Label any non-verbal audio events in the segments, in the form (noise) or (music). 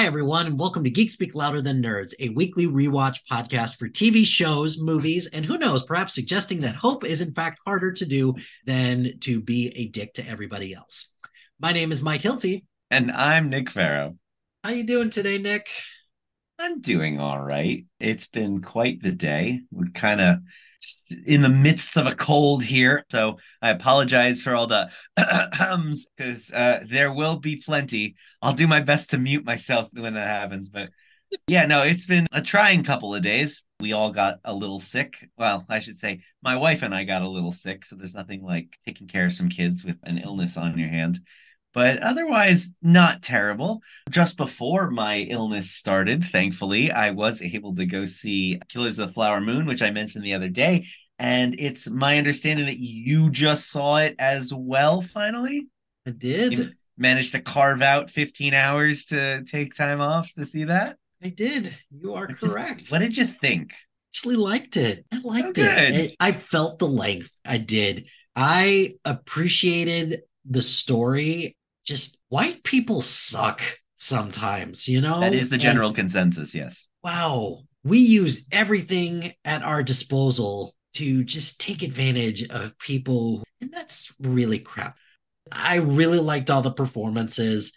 Hi, everyone, and welcome to Geek Speak Louder Than Nerds, a weekly rewatch podcast for TV shows, movies, and who knows, perhaps suggesting that hope is in fact harder to do than to be a dick to everybody else. My name is Mike Hilty. And I'm Nick Farrow. How are you doing today, Nick? I'm doing all right. It's been quite the day. We're kind of in the midst of a cold here. So I apologize for all the (clears throat) (clears throat) hums because uh, there will be plenty. I'll do my best to mute myself when that happens. But yeah, no, it's been a trying couple of days. We all got a little sick. Well, I should say my wife and I got a little sick. So there's nothing like taking care of some kids with an illness on your hand but otherwise not terrible. Just before my illness started, thankfully, I was able to go see Killers of the Flower Moon, which I mentioned the other day. And it's my understanding that you just saw it as well, finally. I did. You managed to carve out 15 hours to take time off to see that? I did. You are correct. what did you think? Actually liked it. I oh, liked oh, it. I felt the length. I did. I appreciated the story just white people suck sometimes, you know? That is the general and, consensus, yes. Wow. We use everything at our disposal to just take advantage of people, and that's really crap. I really liked all the performances.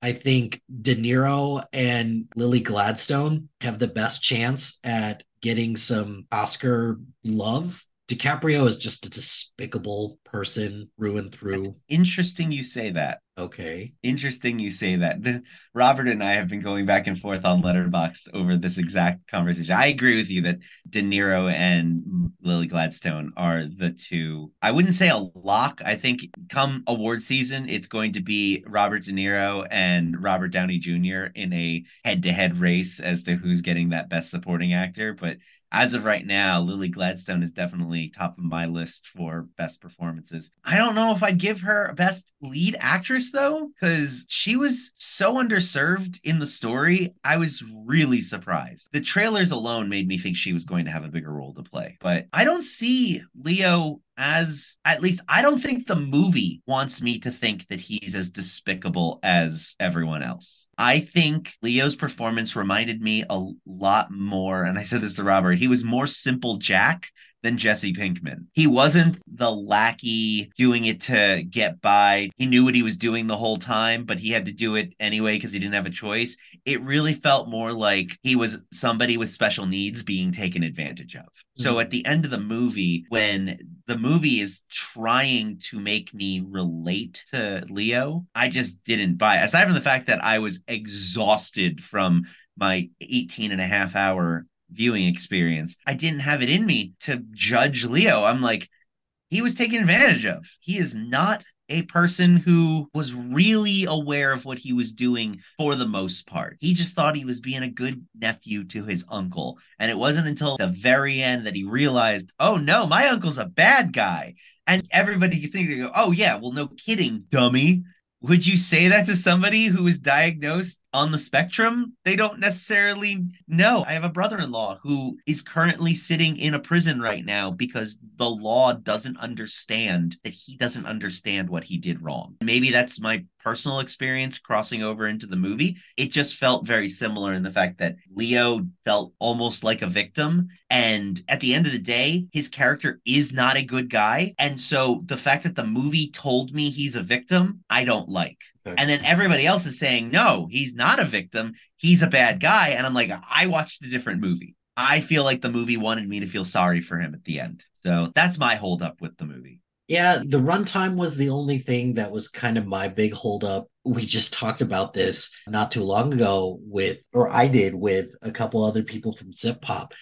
I think De Niro and Lily Gladstone have the best chance at getting some Oscar love DiCaprio is just a despicable person through and through. That's interesting you say that. Okay. Interesting you say that. The, Robert and I have been going back and forth on Letterboxd over this exact conversation. I agree with you that De Niro and Lily Gladstone are the two. I wouldn't say a lock. I think come award season, it's going to be Robert De Niro and Robert Downey Jr. in a head-to-head race as to who's getting that best supporting actor, but as of right now, Lily Gladstone is definitely top of my list for best performances. I don't know if I'd give her a best lead actress though, because she was so underserved in the story. I was really surprised. The trailers alone made me think she was going to have a bigger role to play, but I don't see Leo as at least I don't think the movie wants me to think that he's as despicable as everyone else. I think Leo's performance reminded me a lot more, and I said this to Robert, he was more simple Jack than Jesse Pinkman. He wasn't the lackey doing it to get by. He knew what he was doing the whole time, but he had to do it anyway because he didn't have a choice. It really felt more like he was somebody with special needs being taken advantage of. Mm-hmm. So at the end of the movie, when the movie is trying to make me relate to Leo, I just didn't buy it. Aside from the fact that I was exhausted from my 18 and a half hour viewing experience. I didn't have it in me to judge Leo. I'm like, he was taken advantage of. He is not a person who was really aware of what he was doing for the most part. He just thought he was being a good nephew to his uncle. And it wasn't until the very end that he realized, oh no, my uncle's a bad guy. And everybody thinking, oh yeah, well, no kidding, dummy. Would you say that to somebody who is diagnosed on the spectrum, they don't necessarily know. I have a brother in law who is currently sitting in a prison right now because the law doesn't understand that he doesn't understand what he did wrong. Maybe that's my personal experience crossing over into the movie. It just felt very similar in the fact that Leo felt almost like a victim. And at the end of the day, his character is not a good guy. And so the fact that the movie told me he's a victim, I don't like. And then everybody else is saying, no, he's not a victim. He's a bad guy. And I'm like, I watched a different movie. I feel like the movie wanted me to feel sorry for him at the end. So that's my holdup with the movie. Yeah, the runtime was the only thing that was kind of my big holdup. We just talked about this not too long ago with, or I did with a couple other people from Zip Pop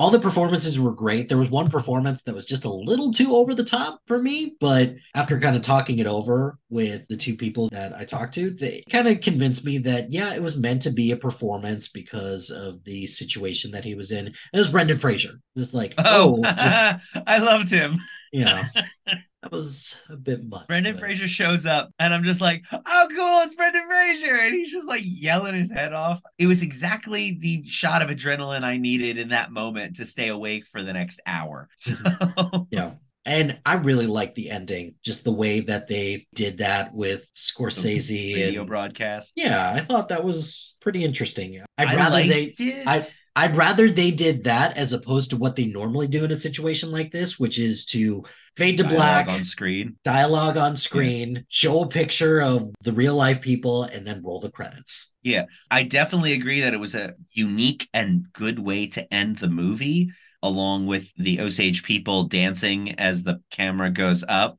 all the performances were great. There was one performance that was just a little too over the top for me, but after kind of talking it over with the two people that I talked to, they kind of convinced me that yeah, it was meant to be a performance because of the situation that he was in. It was Brendan Fraser. It's like, oh, oh just, (laughs) I loved him. Yeah. (laughs) that was a bit much. Brendan but... Fraser shows up, and I'm just like, "Oh, cool! It's Brendan Fraser!" And he's just like yelling his head off. It was exactly the shot of adrenaline I needed in that moment to stay awake for the next hour. (laughs) So, (laughs) yeah. And I really like the ending, just the way that they did that with Scorsese. Video and, broadcast. yeah, I thought that was pretty interesting. I'd I rather they it. I I'd rather they did that as opposed to what they normally do in a situation like this, which is to fade to Dialogue black, on screen. dialogue on screen, show a picture of the real life people, and then roll the credits. Yeah, I definitely agree that it was a unique and good way to end the movie, along with the Osage people dancing as the camera goes up.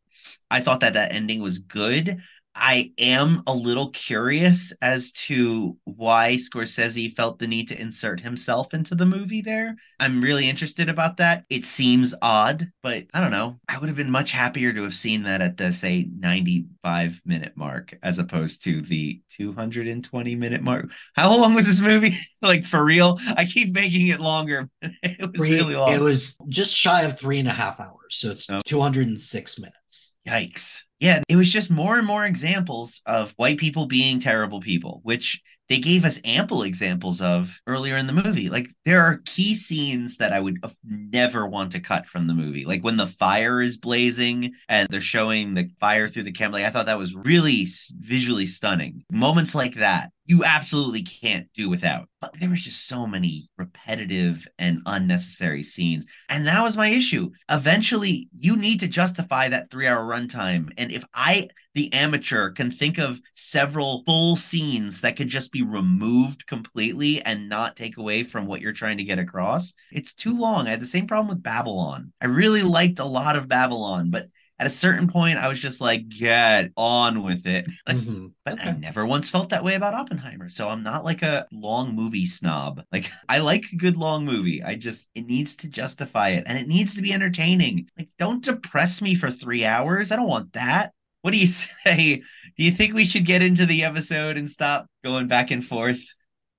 I thought that that ending was good. I am a little curious as to why Scorsese felt the need to insert himself into the movie there. I'm really interested about that. It seems odd, but I don't know. I would have been much happier to have seen that at the, say, 95 minute mark as opposed to the 220 minute mark. How long was this movie? (laughs) like for real? I keep making it longer. (laughs) it was Three- really long. It was just shy of three and a half hours, so it's Oh. 206 minutes. Yikes. Yeah, it was just more and more examples of white people being terrible people, which they gave us ample examples of earlier in the movie. Like there are key scenes that I would never want to cut from the movie. Like when the fire is blazing and they're showing the fire through the camera. Like I thought that was really visually stunning. Moments like that you absolutely can't do without. But there was just so many repetitive and unnecessary scenes. And that was my issue. Eventually, you need to justify that three hour runtime. And if I, the amateur, can think of several full scenes that could just be removed completely and not take away from what you're trying to get across, it's too long. I had the same problem with Babylon. I really liked a lot of Babylon, but at a certain point, I was just like, get on with it. (laughs) Mhm. But I never once felt that way about Oppenheimer. So I'm not like a long movie snob. (laughs) Like I like a good long movie. I just it needs to justify it and it needs to be entertaining. Like don't depress me for 3 hours. I don't want that. What do you (laughs) say? Do you think we should get into the episode and stop going back and forth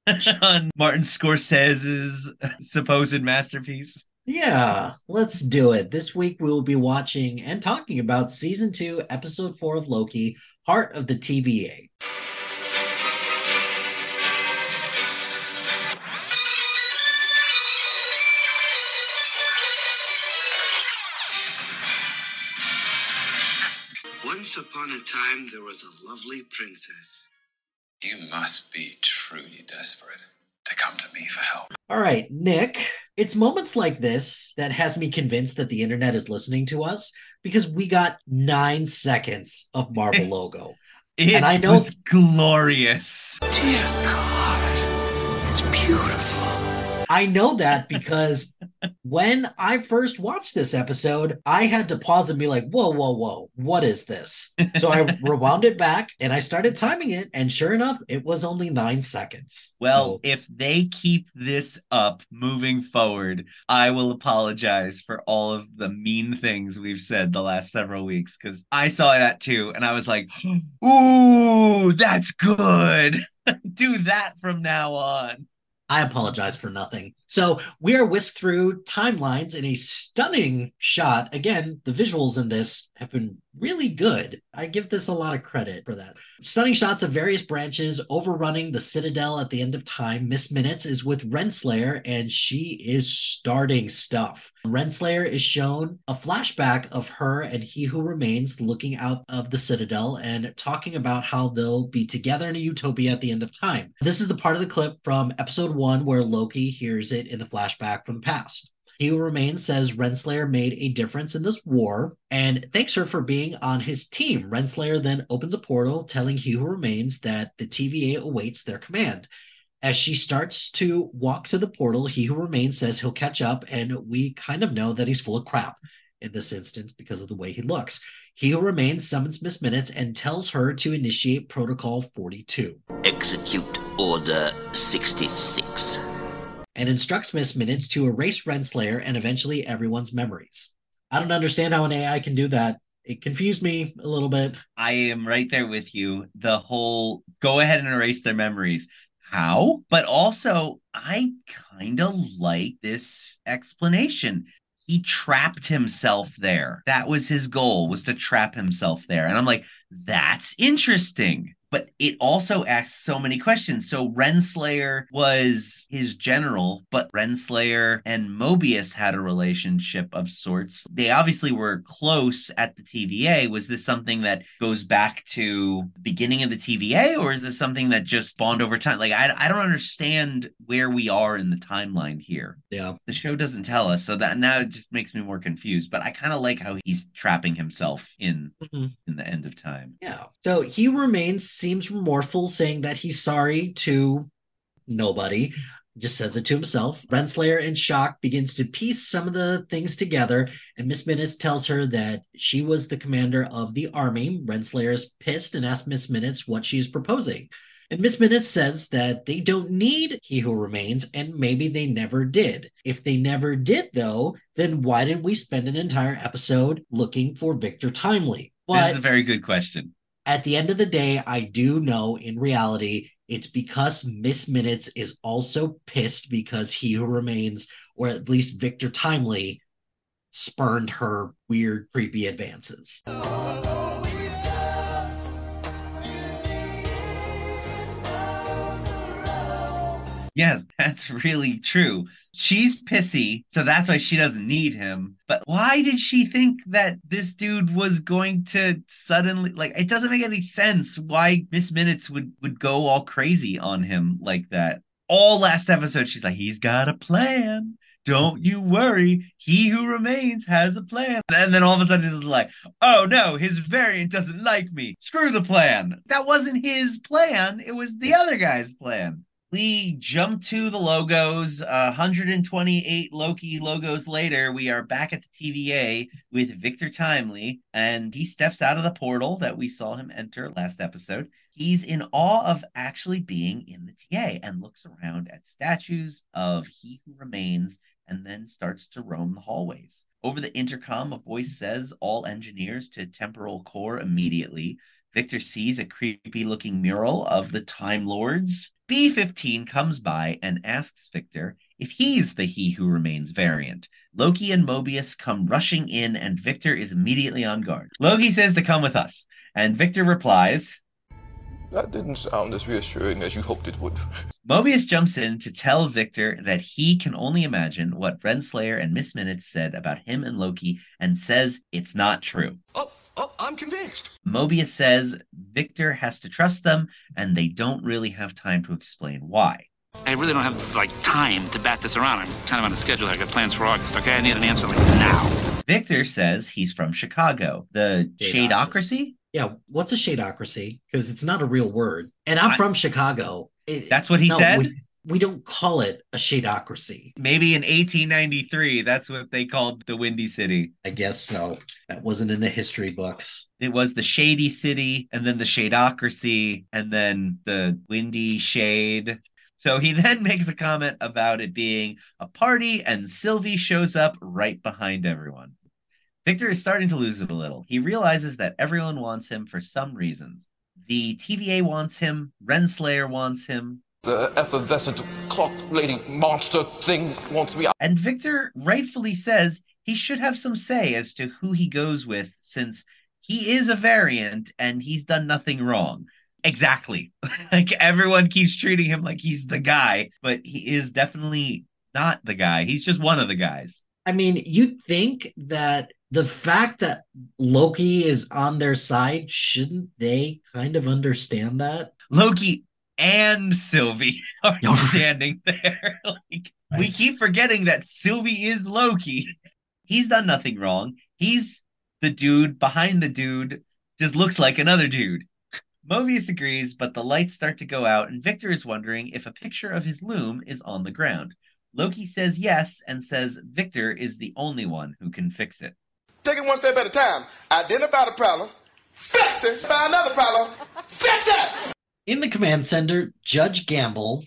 (laughs) on Martin Scorsese's supposed masterpiece? Yeah, let's do it. This week we will be watching and talking about season two, episode four of Loki, Heart of the TVA. Upon a time, there was a lovely princess. You must be truly desperate to come to me for help. All right, Nick, it's moments like this that has me convinced that the internet is listening to us because we got nine seconds of Marvel (laughs) logo. It And I know- was glorious. Dear God, it's beautiful. I know that because when I first watched this episode, I had to pause and be like, whoa, whoa, whoa, what is this? So I (laughs) rewound it back and I started timing it. And sure enough, it was only nine seconds. Well, So- if they keep this up moving forward, I will apologize for all of the mean things we've said the last several weeks because I saw that too. And I was like, (gasps) ooh, that's good. (laughs) Do that from now on. I apologize for nothing. So we are whisked through timelines in a stunning shot. Again, the visuals in this have been really good. I give this a lot of credit for that. Stunning shots of various branches overrunning the citadel at the end of time. Miss Minutes is with Renslayer and she is starting stuff. Renslayer is shown a flashback of her and He Who Remains looking out of the citadel and talking about how they'll be together in a utopia at the end of time. This is the part of the clip from episode one where Loki hears it in the flashback from the past. He Who Remains says Renslayer made a difference in this war and thanks her for being on his team. Renslayer then opens a portal telling He Who Remains that the TVA awaits their command. As she starts to walk to the portal, He Who Remains says he'll catch up, and we kind of know that he's full of crap in this instance because of the way he looks. He Who Remains summons Miss Minutes and tells her to initiate Protocol 42 Execute Order 66. And instructs Miss Minutes to erase Renslayer and eventually everyone's memories. I don't understand how an AI can do that. It confused me a little bit. I am right there with you. The whole go ahead and erase their memories. How? But also, I kind of like this explanation. He trapped himself there. That was his goal, was to trap himself there. And I'm like, that's interesting. But it also asks so many questions. So Renslayer was his general, but Renslayer and Mobius had a relationship of sorts. They obviously were close at the TVA. Was this something that goes back to beginning of the TVA, or is this something that just spawned over time? Like I, I don't understand where we are in the timeline here. Yeah. The show doesn't tell us, so that now it just makes me more confused. But I kind of like how he's trapping himself in Mhm. in the end of time. Yeah. So he remains, seems remorseful, saying that he's sorry to nobody. Just says it to himself. Renslayer, in shock, begins to piece some of the things together, and Miss Minutes tells her that she was the commander of the army. Renslayer is pissed and asks Miss Minutes what she is proposing. And Miss Minutes says that they don't need He Who Remains, and maybe they never did. If they never did, though, then why didn't we spend an entire episode looking for Victor Timely? this is a very good question. At the end of the day, I do know in reality it's because Miss Minutes is also pissed because he who remains, or at least Victor Timely, spurned her weird, creepy advances. Yes, that's really true. She's pissy, so that's why she doesn't need him. But why did she think that this dude was going to suddenly like it doesn't make any sense why Miss Minutes would would go all crazy on him like that. All last episode she's like he's got a plan. Don't you worry. He who remains has a plan. And then all of a sudden it's like, oh no, his variant doesn't like me. Screw the plan. That wasn't his plan. It was the other guy's plan. We jump to the logos. Uh, 128 Loki logos later, we are back at the TVA with Victor Timely, and he steps out of the portal that we saw him enter last episode. He's in awe of actually being in the TA and looks around at statues of He Who Remains and then starts to roam the hallways. Over the intercom, a voice says, All engineers to temporal core immediately. Victor sees a creepy looking mural of the Time Lords. B 15 comes by and asks Victor if he's the He Who Remains variant. Loki and Mobius come rushing in, and Victor is immediately on guard. Loki says to come with us, and Victor replies, That didn't sound as reassuring as you hoped it would. (laughs) Mobius jumps in to tell Victor that he can only imagine what Renslayer and Miss Minutes said about him and Loki and says it's not true. Oh, oh, I'm convinced. Mobius says Victor has to trust them and they don't really have time to explain why. I really don't have like time to bat this around. I'm kind of on a schedule. I got plans for August. Okay, I need an answer like now. Victor says he's from Chicago, the Shadeocracy. Shadeocracy. Yeah, what's a shadeocracy? Because it's not a real word. And I'm I- from Chicago. It- That's what he no, said? We, we don't call it a shadeocracy. Maybe in 1893, that's what they called the Windy City. I guess so. That wasn't in the history books. It was the Shady City, and then the Shadeocracy, and then the Windy Shade. So he (laughs) then makes a comment about it being a party, and Sylvie shows up right behind everyone. Victor is starting to lose it a little. He realizes that everyone wants him for some reasons. The TVA wants him, Renslayer wants him, The effervescent clock lady monster thing wants me. And Victor rightfully says he should have some say as to who he goes with since he is a variant and he's done nothing wrong. Exactly. (laughs) like everyone keeps treating him like he's the guy, but he is definitely not the guy. He's just one of the guys. I mean, you think that the fact that Loki is on their side, shouldn't they kind of understand that? Loki and Sylvie (laughs) are standing there. (laughs) like we keep forgetting that Sylvie is Loki. He's done nothing wrong. He's the dude behind the dude, just looks like another dude. (laughs) Mobius agrees, but the lights start to go out, and Victor is wondering if a picture of his loom is on the ground. Loki says yes and says Victor is the only one who can fix it. Take it one step at a time. Identify the problem. Fix it. Find another problem. Fix it. In the command center, Judge Gamble.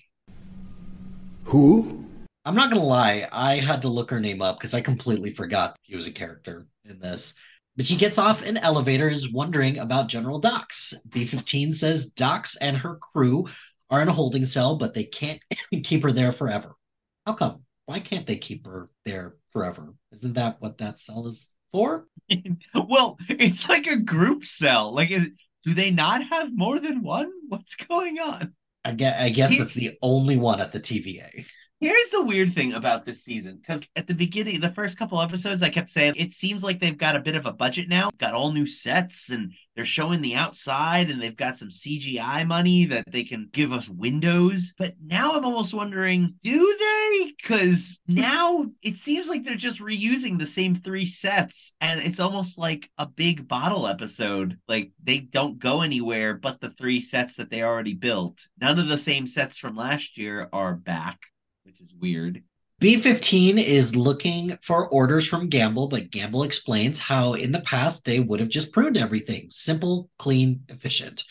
Who? I'm not gonna lie, I had to look her name up because I completely forgot she was a character in this. But she gets off an elevator and is wondering about General Dox. B15 says Dox and her crew are in a holding cell, but they can't (coughs) keep her there forever. How come? Why can't they keep her there forever? Isn't that what that cell is for? (laughs) well, it's like a group cell. Like, is do they not have more than one? What's going on? I guess, I guess He- that's the only one at the TVA. Here's the weird thing about this season because at the beginning, the first couple episodes, I kept saying it seems like they've got a bit of a budget now, got all new sets, and they're showing the outside, and they've got some CGI money that they can give us windows. But now I'm almost wondering, do they? Because now it seems like they're just reusing the same three sets, and it's almost like a big bottle episode. Like they don't go anywhere but the three sets that they already built. None of the same sets from last year are back which is weird. B15 is looking for orders from Gamble, but Gamble explains how in the past they would have just pruned everything simple, clean, efficient.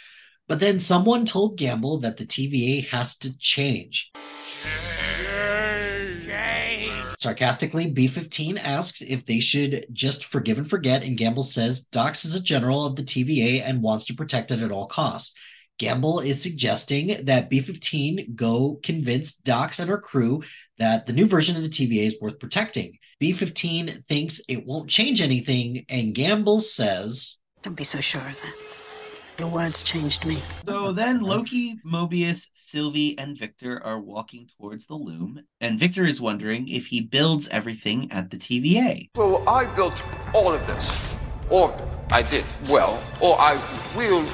But then someone told Gamble that the TVA has to change. change. Sarcastically, B15 asks if they should just forgive and forget, and Gamble says Dox is a general of the TVA and wants to protect it at all costs. Gamble is suggesting that B15 go convince Dox and her crew that the new version of the TVA is worth protecting. B15 thinks it won't change anything, and Gamble says, Don't be so sure of that. Your words changed me. So then Loki, Mobius, Sylvie, and Victor are walking towards the loom, and Victor is wondering if he builds everything at the TVA. Well, I built all of this. Or I did. Well, or I will,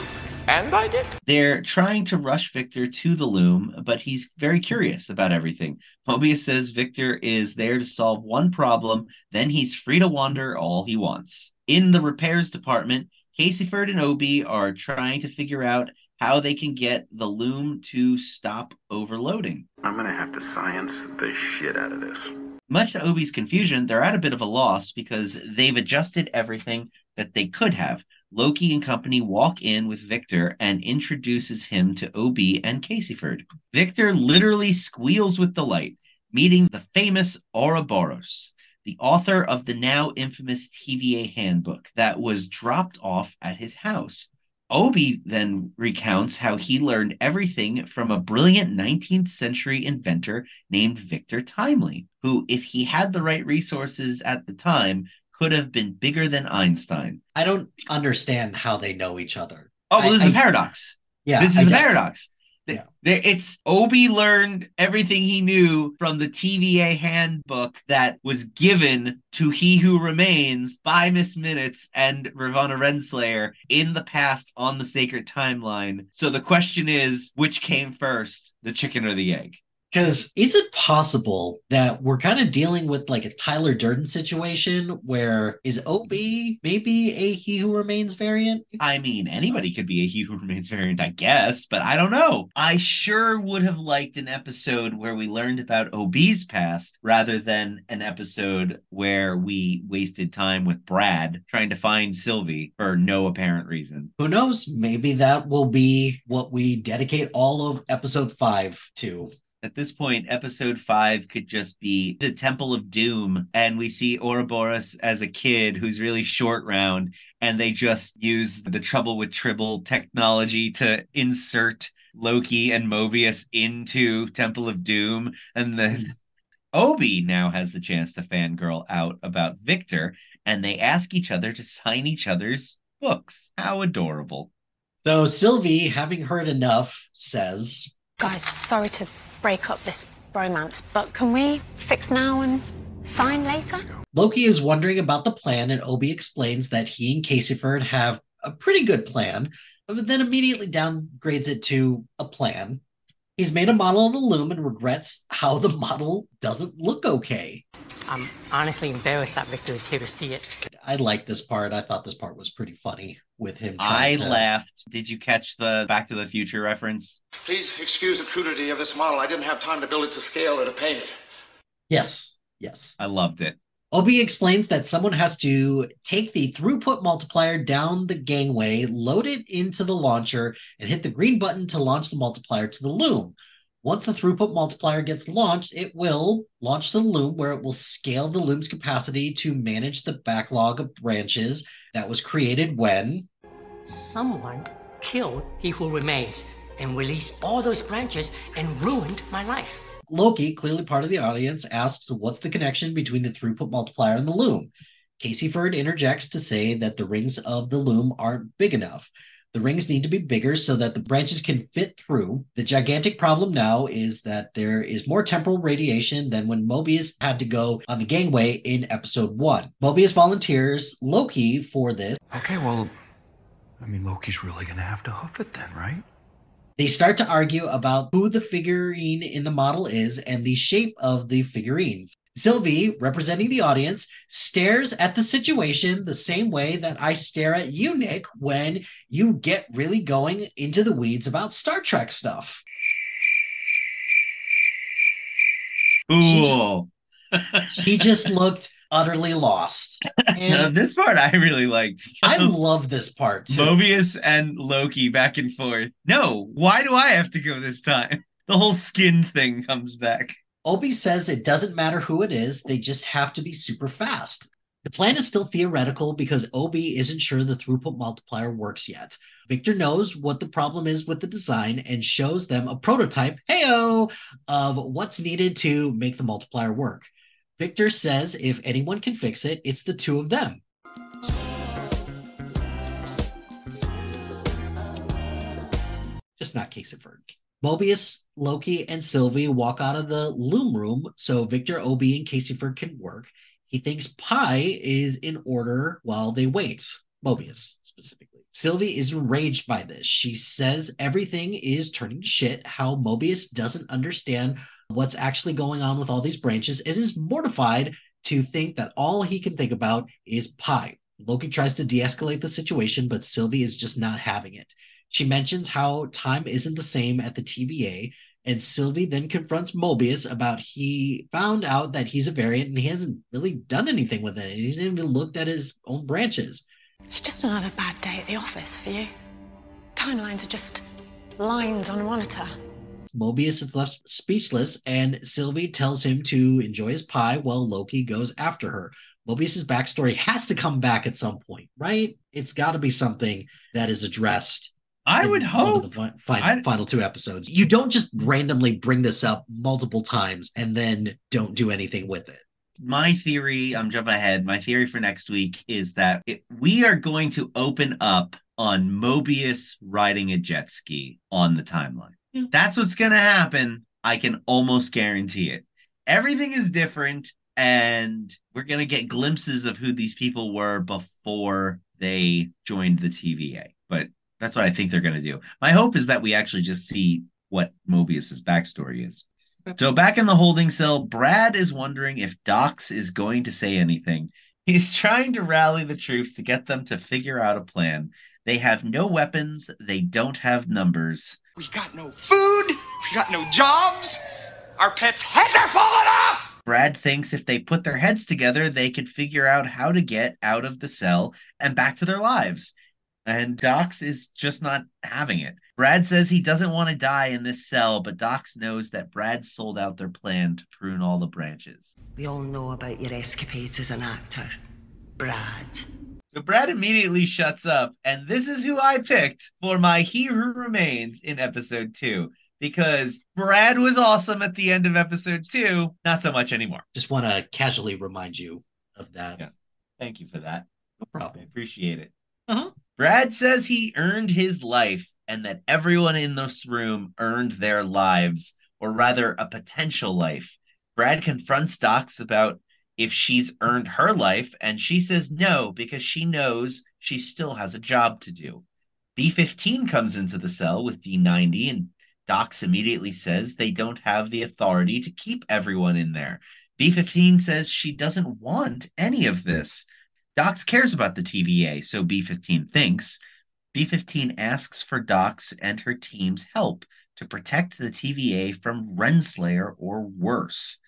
and I did. They're trying to rush Victor to the loom, but he's very curious about everything. Mobius says Victor is there to solve one problem, then he's free to wander all he wants. In the repairs department, Caseyford and OB are trying to figure out how they can get the loom to stop overloading. I'm gonna have to science the shit out of this. Much to OB's confusion, they're at a bit of a loss because they've adjusted everything that they could have. Loki and company walk in with Victor and introduces him to OB and Caseyford. Victor literally squeals with delight, meeting the famous Ouroboros, the author of the now infamous TVA handbook that was dropped off at his house. OB then recounts how he learned everything from a brilliant 19th century inventor named Victor Timely, who, if he had the right resources at the time, could have been bigger than Einstein. I don't understand how they know each other. Oh, well, I- this is a I- paradox. Yeah, this is a paradox. There- It's OB learned everything he knew from the TVA handbook that was given to He Who Remains by Miss Minutes and Ravonna Renslayer in the past on the sacred timeline. So the question is, which came first, the chicken or the egg? Because is it possible that we're kind of dealing with like a Tyler Durden situation where is OB maybe a He Who Remains variant? I mean, anybody could be a He Who Remains variant, I guess, but I don't know. I sure would have liked an episode where we learned about OB's past rather than an episode where we wasted time with Brad trying to find Sylvie for no apparent reason. Who knows? Maybe that will be what we dedicate all of episode five to. At this point, episode five could just be the Temple of Doom, and we see Ouroboros as a kid who's really short round, and they just use the trouble with Tribble technology to insert Loki and Mobius into Temple of Doom, and then (laughs) OB now has the chance to fangirl out about Victor, and they ask each other to sign each other's books. How adorable. So Sylvie, having heard enough, says, Guys, sorry to break up this romance, but can we fix now and sign later? Loki is wondering about the plan, and OB explains that he and Caseyford have a pretty good plan, but then immediately downgrades it to a plan. He's made a model of the loom and regrets how the (laughs) model doesn't look okay. I'm honestly embarrassed that Victor is here to see it. I like this part. I thought this part was pretty funny with him. I to- laughed. Did you catch the Back to the Future reference? Please excuse the crudity of this model. I didn't have time to build it to scale or to paint it. Yes, yes. I loved it. OB explains that someone has to take the throughput multiplier down the gangway, load it into the launcher, and hit the green button to launch the multiplier to the loom. Once the throughput multiplier gets launched, it will launch the loom where it will scale the loom's capacity to manage the backlog of branches that was created when Someone killed He Who Remains and released all those branches and ruined my life. Loki, clearly part of the audience, asks what's the connection between the throughput multiplier and the loom. Casey Caseyford interjects to say that the rings of the loom aren't big enough. The rings need to be bigger so that the branches can fit through. The gigantic problem now is that there is more temporal radiation than when Mobius had to go on the gangway in episode one. Mobius volunteers Loki for this. Okay, well, I mean, Loki's really gonna have to hoof it then, right? They start to argue about who the figurine in the model is and the shape of the figurine. Sylvie, representing the audience, stares at the situation the same way that I stare at you, Nick, when you get really going into the weeds about Star Trek stuff. Cool. (laughs) She just looked utterly lost. And this part I really liked. I (laughs) love this part too. Mobius and Loki back and forth. No, why do I have to go this time? (laughs) The whole skin thing comes back. OB says it doesn't matter who it is, they just have to be super fast. The plan is still theoretical because OB isn't sure the throughput multiplier works yet. Victor knows what the problem is with the design and shows them a prototype, heyo, of what's needed to make the multiplier work. Victor says if anyone can fix it, it's the two of them. Just not Caseyford. Mobius, Loki, and Sylvie walk out of the loom room so Victor, OB, and Caseyford can work. He thinks pie is in order while they wait. Mobius, specifically. Sylvie is enraged by this. She says everything is turning shit, how Mobius doesn't understand what's actually going on with all these branches, and is mortified to think that all he can think about is pie. Loki tries to de escalate the situation, but Sylvie is just not having it. She mentions how time isn't the same at the TVA, and Sylvie then confronts Mobius about he found out that he's a variant and he hasn't really done anything with it. He hasn't even looked at his own branches. It's just another bad day at the office for you. Timelines are just lines on a monitor. Mobius is left speechless, and Sylvie tells him to enjoy his pie while Loki goes after her. Mobius's backstory has to come back at some point, right? It's got to be something that is addressed. I would one of hope. the fi- final, final two episodes. You don't just randomly bring this up multiple times and then don't do anything with it. my theory, I'm jumping ahead. My theory for next week is that it, we are going to open up on Mobius riding a jet ski on the timeline. That's what's going to happen. I can almost guarantee it. Everything is different, and we're going to get glimpses of who these people were before they joined the TVA. But that's what I think they're going to do. My hope is that we actually just see what Mobius's backstory is. So back in the holding cell, Brad is wondering if Dox is going to say anything. He's (laughs) trying to rally the troops to get them to figure out a plan. They have no weapons, they don't have numbers. We got no food. We got no jobs. Our pets' heads are falling off. Brad thinks if they put their heads together, they could figure out how to get out of the cell and back to their lives. And Dox is just not having it. Brad says he doesn't want to die in this cell, but Dox knows that Brad sold out their plan to prune all the branches. We all know about your escapades as an actor, Brad. So Brad immediately shuts up, and this is who I picked for my He Who Remains in episode two. Because Brad was awesome at the end of episode two, not so much anymore. Just want to casually remind you of that. Yeah. Thank you for that. No problem. I appreciate it. Uh-huh. Brad says he earned his life and that everyone in this room earned their lives, or rather, a potential life. Brad confronts Dox about if she's earned her life, and she says no because she knows she still has a job to do. B15 comes into the cell with D90, and Dox immediately says they don't have the authority to keep everyone in there. B15 says she doesn't want any of this. Dox cares about the TVA, so B15 thinks. B15 asks for Dox and her team's help to protect the TVA from Renslayer or worse.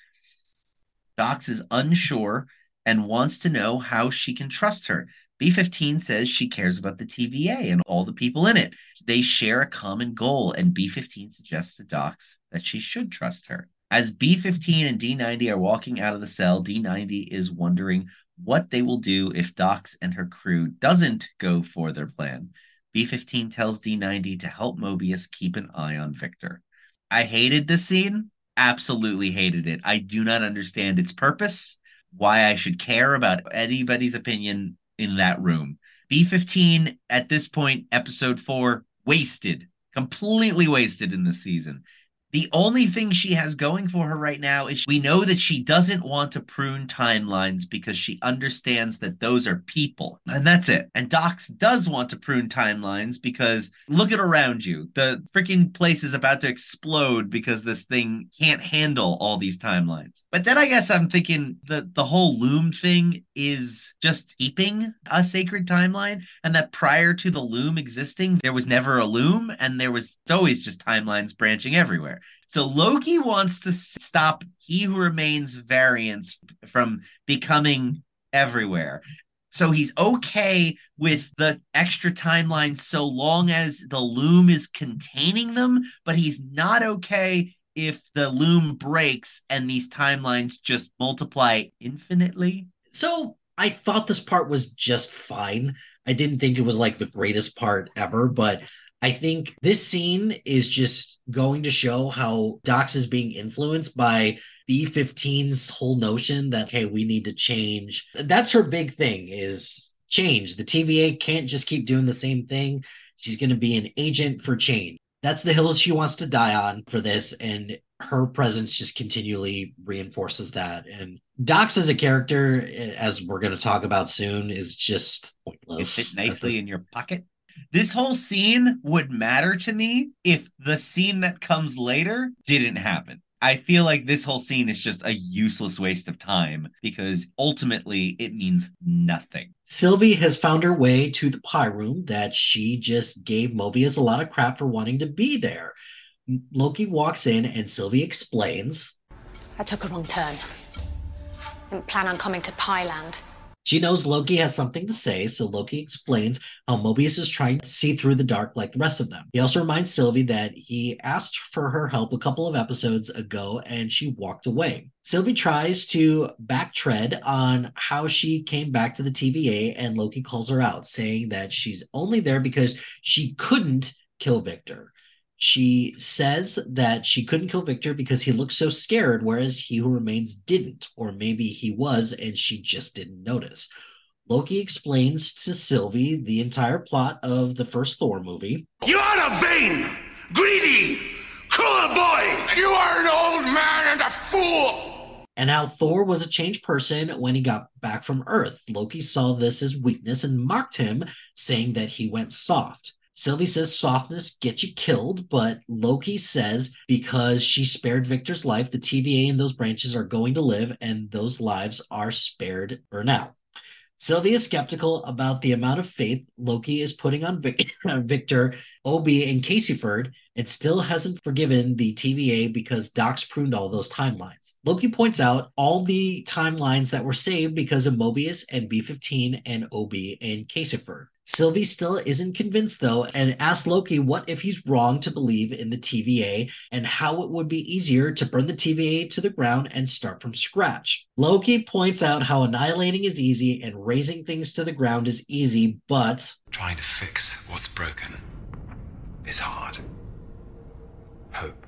Dox is unsure and wants to know how she can trust her. B15 says she cares about the TVA and all the people in it. They share a common goal, and B15 suggests to Dox that she should trust her. As B15 and D90 are walking out of the cell, D90 is wondering what they will do if Dox and her crew doesn't go for their plan. B15 tells D90 to help Mobius keep an eye on Victor. I hated this scene. Absolutely hated it. I do not understand its purpose, why I should care about anybody's opinion in that room. B15 at this point, episode four, wasted, completely wasted in this season. The only thing she has going for her right now is we know that she doesn't want to prune timelines because she understands that those are people. And that's it. And Dox does want to prune timelines because look at around you. The freaking place is about to explode because this thing can't handle all these timelines. But then I guess I'm thinking that the whole loom thing is just keeping a sacred timeline and that prior to the loom existing, there was never a loom and there was always just timelines branching everywhere. So Loki wants to stop He Who Remains variants from becoming everywhere. So he's okay with the extra timelines so long as the loom is containing them, but he's not okay if the loom breaks and these timelines just multiply infinitely. So I thought this part was just fine. I didn't think it was like the greatest part ever, but I think this scene is just going to show how Dox is being influenced by B15's whole notion that hey, we need to change. That's her big thing is change. The TVA can't just keep doing the same thing. She's going to be an agent for change. That's the hill she wants to die on for this and her presence just continually reinforces that and Dox as a character eh, as we're going to talk about soon is just pointless. It fit nicely in your pocket. This whole scene would matter to me if the scene that comes later didn't happen. I feel like this whole scene is just a useless waste of time because ultimately it means nothing. Sylvie has found her way to the pie room that she just gave Mobius a lot of crap for wanting to be there. Loki walks in and Sylvie explains I took a wrong turn. Didn't plan on coming to Pyland. She knows Loki has something to say, so Loki explains how Mobius is trying to see through the dark like the rest of them. He also reminds Sylvie that he asked for her help a couple of episodes ago and she walked away. Sylvie tries to backtread on how she came back to the TVA, and Loki calls her out, saying that she's only there because she couldn't kill Victor. She says that she couldn't kill Victor because he looked so scared, whereas he who remains didn't, or maybe he was and she just didn't notice. Loki explains to Sylvie the entire plot of the first Thor movie. You are a vain, greedy, cruel boy, and you are an old man and a fool. And how Thor was a changed person when he got back from Earth. Loki saw this as weakness and mocked him, saying that he went soft. Sylvie says softness gets you killed, but Loki says because she spared Victor's life, the TVA and those branches are going to live, and those lives are spared for now. Sylvie is skeptical about the amount of faith Loki is putting on (laughs) Victor, OB, and Caseyford, and still hasn't forgiven the TVA because Dox pruned all those timelines. Loki points out all the timelines that were saved because of Mobius and B15 and OB and Caseyford. Sylvie still isn't convinced though, and asks Loki what if he's wrong to believe in the TVA and how it would be easier to burn the TVA to the ground and start from scratch. Loki points out how annihilating is easy and razing things to the ground is easy, but trying to fix what's broken is hard. Hope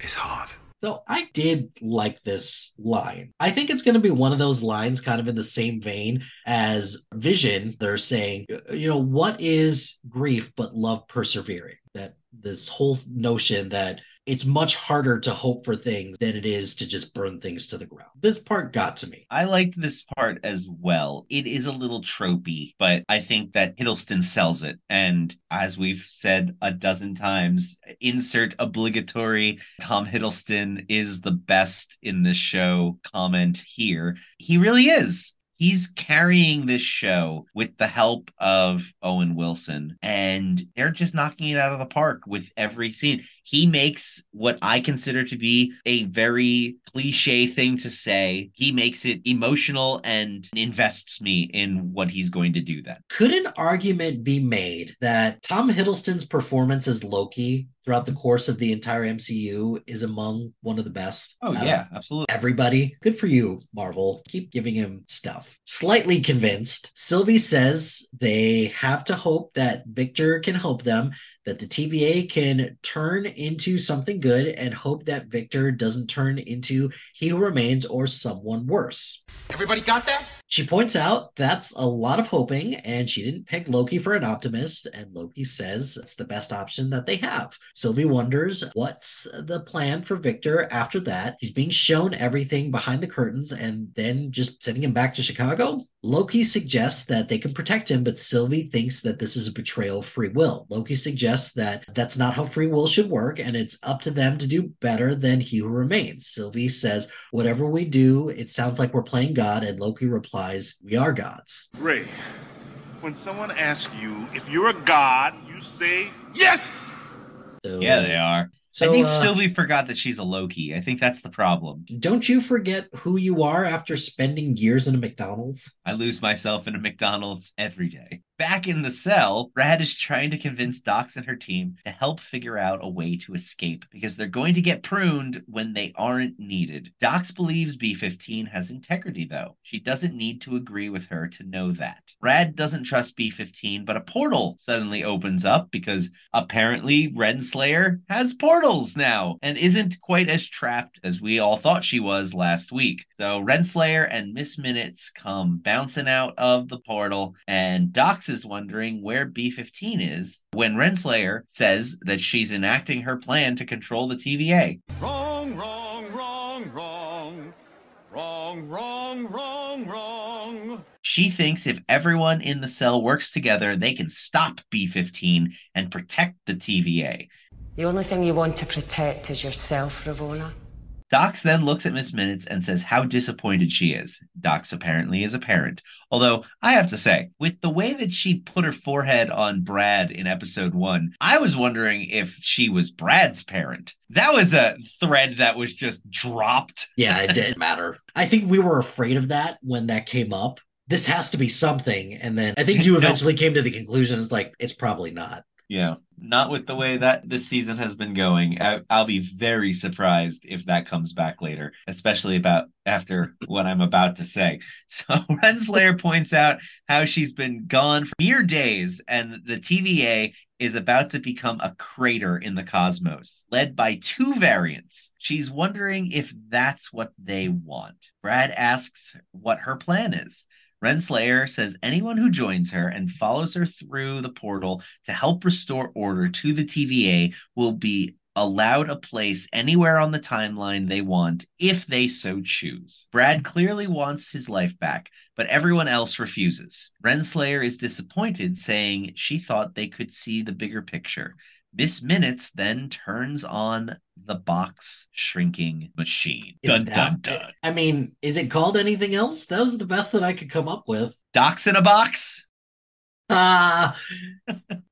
is hard. So I did like this line. I think it's going to be one of those lines kind of in the same vein as Vision. They're saying, you know, what is grief but love persevering? That this whole notion that it's much harder to hope for things than it is to just burn things to the ground. This part got to me. I liked this part as well. It is a little tropey, but I think that Hiddleston sells it. And as we've said a dozen times, insert obligatory Tom Hiddleston is the best in this show comment here. He really is he's carrying this show with the help of Owen Wilson, and they're just knocking it out of the park with every scene. He makes what I consider to be a very cliche thing to say. He makes it emotional and invests me in what he's going to do then. Could an argument be made that Tom Hiddleston's performance as Loki throughout the course of the entire MCU is among one of the best. Oh yeah, absolutely. Everybody, good for you, Marvel. Keep giving him stuff. Slightly convinced, Sylvie says they have to hope that Victor can help them, that the TVA can turn into something good, and hope that Victor doesn't turn into He Who Remains or someone worse. Everybody got that? She points out that's a lot of hoping, and she didn't pick Loki for an optimist. And Loki says it's the best option that they have. Sylvie wonders what's the plan for Victor after that. He's being shown everything behind the curtains and then just sending him back to Chicago. Loki suggests that they can protect him, but Sylvie thinks that this is a betrayal of free will. Loki suggests that that's not how free will should work, and it's up to them to do better than he who remains. Sylvie says, Whatever we do, it sounds like we're playing God, and Loki replies, We are gods. Ray, when someone asks you if you're a god, you say yes! So, Yeah, they are. So, I think uh, Sylvie forgot that she's a Loki. I think that's the problem. Don't you forget who you are after spending years in a McDonald's? I lose myself in a McDonald's every day. Back in the cell, Brad is trying to convince Dox and her team to help figure out a way to escape because they're going to get pruned when they aren't needed. Dox believes B 15 has integrity, though. She doesn't need to agree with her to know that. Brad doesn't trust B 15, but a portal suddenly opens up because apparently Renslayer has portals now and isn't quite as trapped as we all thought she was last week. So Renslayer and Miss Minutes come bouncing out of the portal, and Dox is wondering where B15 is when Renslayer says that she's enacting her plan to control the TVA. Wrong, wrong, wrong, wrong. Wrong, wrong, wrong, wrong. She thinks if everyone in the cell works together, they can stop B15 and protect the TVA. The only thing you want to protect is yourself, Ravonna. Dox then looks at Miss Minutes and says how disappointed she is. Dox apparently is a parent. Although, I have to say, with the way that she put her forehead on Brad in episode one, I was wondering if she was Brad's parent. That was a thread that was just dropped. Yeah, it didn't matter. I think we were afraid of that when that came up. This has to be something. And then I think (laughs) you No. eventually came to the conclusion it's like, it's probably not. Yeah, not with the way that this season has been going. I, I'll be very surprised if that comes back later, especially about after what I'm about to say. (laughs) So Renslayer points out how she's been gone for mere days, and the TVA is about to become a crater in the cosmos, led by two variants. She's wondering if that's what they want. Brad asks what her plan is. Renslayer says anyone who joins her and follows her through the portal to help restore order to the TVA will be allowed a place anywhere on the timeline they want if they so choose. Brad clearly wants his life back, but everyone else refuses. Renslayer is disappointed, saying she thought they could see the bigger picture. Miss Minutes then turns on the box shrinking machine. Dun dun dun. I mean, is it called anything else? That was the best that I could come up with. Dox in a box? Ah,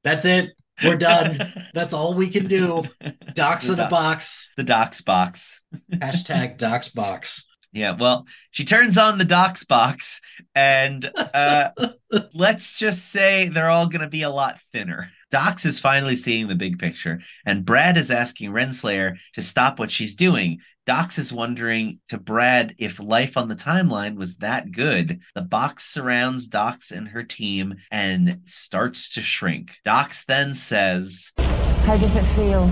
that's it. We're done. (laughs) That's all we can do. (laughs) Dox in a box. The dox box. Hashtag dox box. Yeah, well, she turns on the dox box, and uh, (laughs) let's just say they're all going to be a lot thinner. Dox is finally seeing the big picture, and Brad is asking Renslayer to stop what she's doing. Dox is wondering to Brad if life on the timeline was that good. The box surrounds Dox and her team and starts to shrink. Dox then says, How does it feel?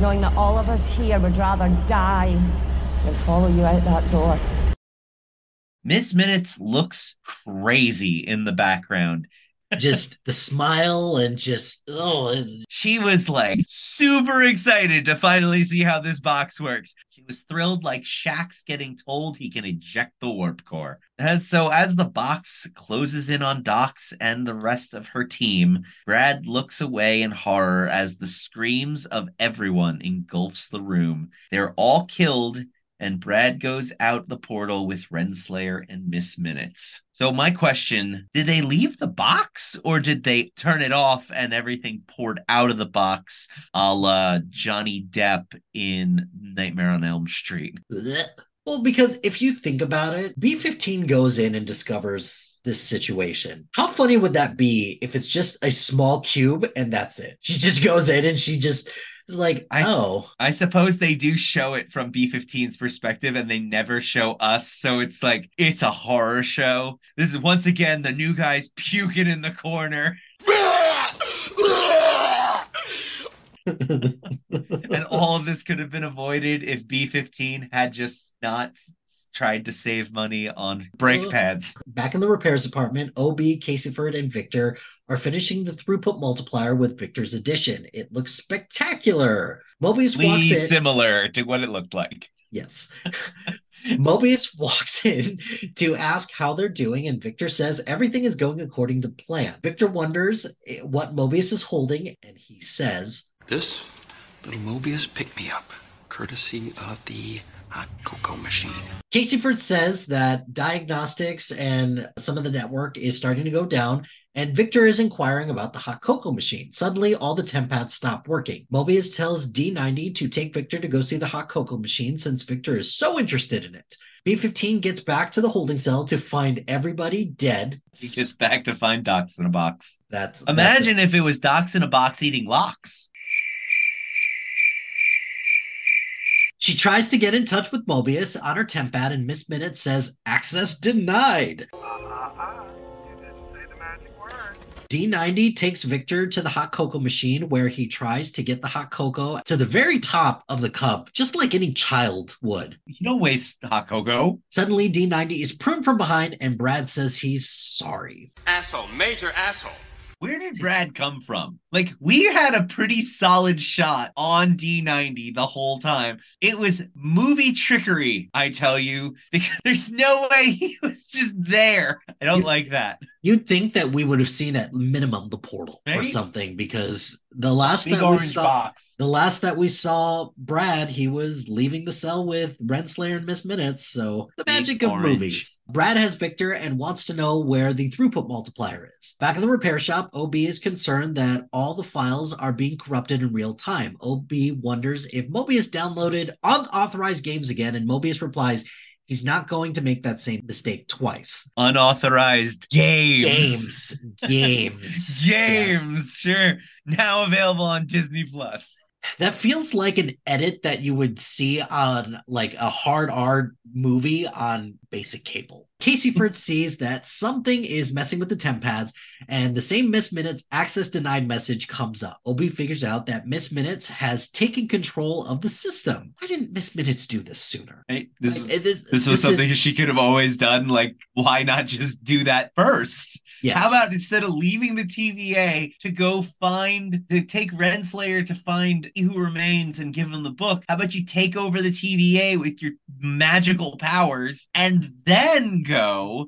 Knowing that all of us here would rather die than follow you out that door. Miss Minutes looks crazy in the background. Just (laughs) the smile and just, oh, it's, She was like super excited to finally see how this box works. She was thrilled like Shaxs getting told he can eject the warp core. As so as the box closes in on Dox and the rest of her team, Brad looks away in horror as the screams of everyone engulfs the room. They're all killed and Brad goes out the portal with Renslayer and Miss Minutes. So my question, did they leave the box or did they turn it off and everything poured out of the box a la Johnny Depp in Nightmare on Elm Street? well, because if you think about it, B 15 goes in and discovers this situation. How funny would that be if it's just a small cube and that's it? She just goes in and she just like, I oh, I suppose they do show it from B15's perspective and they never show us. So it's like, it's a horror show. This is once again the new guys puking in the corner. (laughs) (laughs) and all of this could have been avoided if B15 had just not tried to save money on brake pads. Back in the repairs department, OB, Caseyford, and Victor are finishing the throughput multiplier with Victor's addition. It looks spectacular. Mobius walks in. similar to what it looked like. Yes. (laughs) Mobius walks in to ask how they're doing, and Victor says everything is going according to plan. Victor wonders what Mobius is holding, and he says, This little Mobius picked me up, courtesy of the hot cocoa machine. Caseyford says that diagnostics and some of the network is starting to go down, and Victor is inquiring about the hot cocoa machine. Suddenly, all the tempads stop working. Mobius tells D90 to take Victor to go see the hot cocoa machine since Victor is so interested in it. B15 gets back to the holding cell to find everybody dead. He gets back to find Dox in a box. That's Imagine that's if it was Dox in a box eating locks. She tries to get in touch with Mobius on her tempad, and Miss Minute says access denied. D90 takes Victor to the hot cocoa machine where he tries to get the hot cocoa to the very top of the cup, just like any child would. You don't waste hot cocoa. Suddenly, D90 is pruned from behind, and Brad says he's sorry. Asshole, major asshole. Where did Brad come from? Like, we had a pretty solid shot on D90 the whole time. It was movie trickery, I tell you, (laughs) because there's no way he was just there. I don't like that. You'd think that we would have seen at minimum the portal or something because the last Big that we saw, box. the last that we saw Brad, he was leaving the cell with Renslayer and Miss Minutes. So the Big magic of orange. movies. Brad has Victor and wants to know where the throughput multiplier is. Back in the repair shop, OB is concerned that all the files are being corrupted in real time. OB wonders if Mobius downloaded unauthorized games again, and Mobius replies. He's not going to make that same mistake twice. Unauthorized games. Games. Games. (laughs) Games, sure. Now available on Disney Plus. That feels like an edit that you would see on like a hard R movie on basic cable. Caseyford sees that something is messing with the temp pads, and the same Miss Minutes access denied message comes up. OB figures out that Miss Minutes has taken control of the system. Why didn't Miss Minutes do this sooner? Right? This, Like, is, it is- this was this is- something she could have always done. Like, why not just do that first? Yes. How about instead of leaving the TVA to go find, to take Renslayer to find Who Remains and give him the book, how about you take over the TVA with your magical powers and then go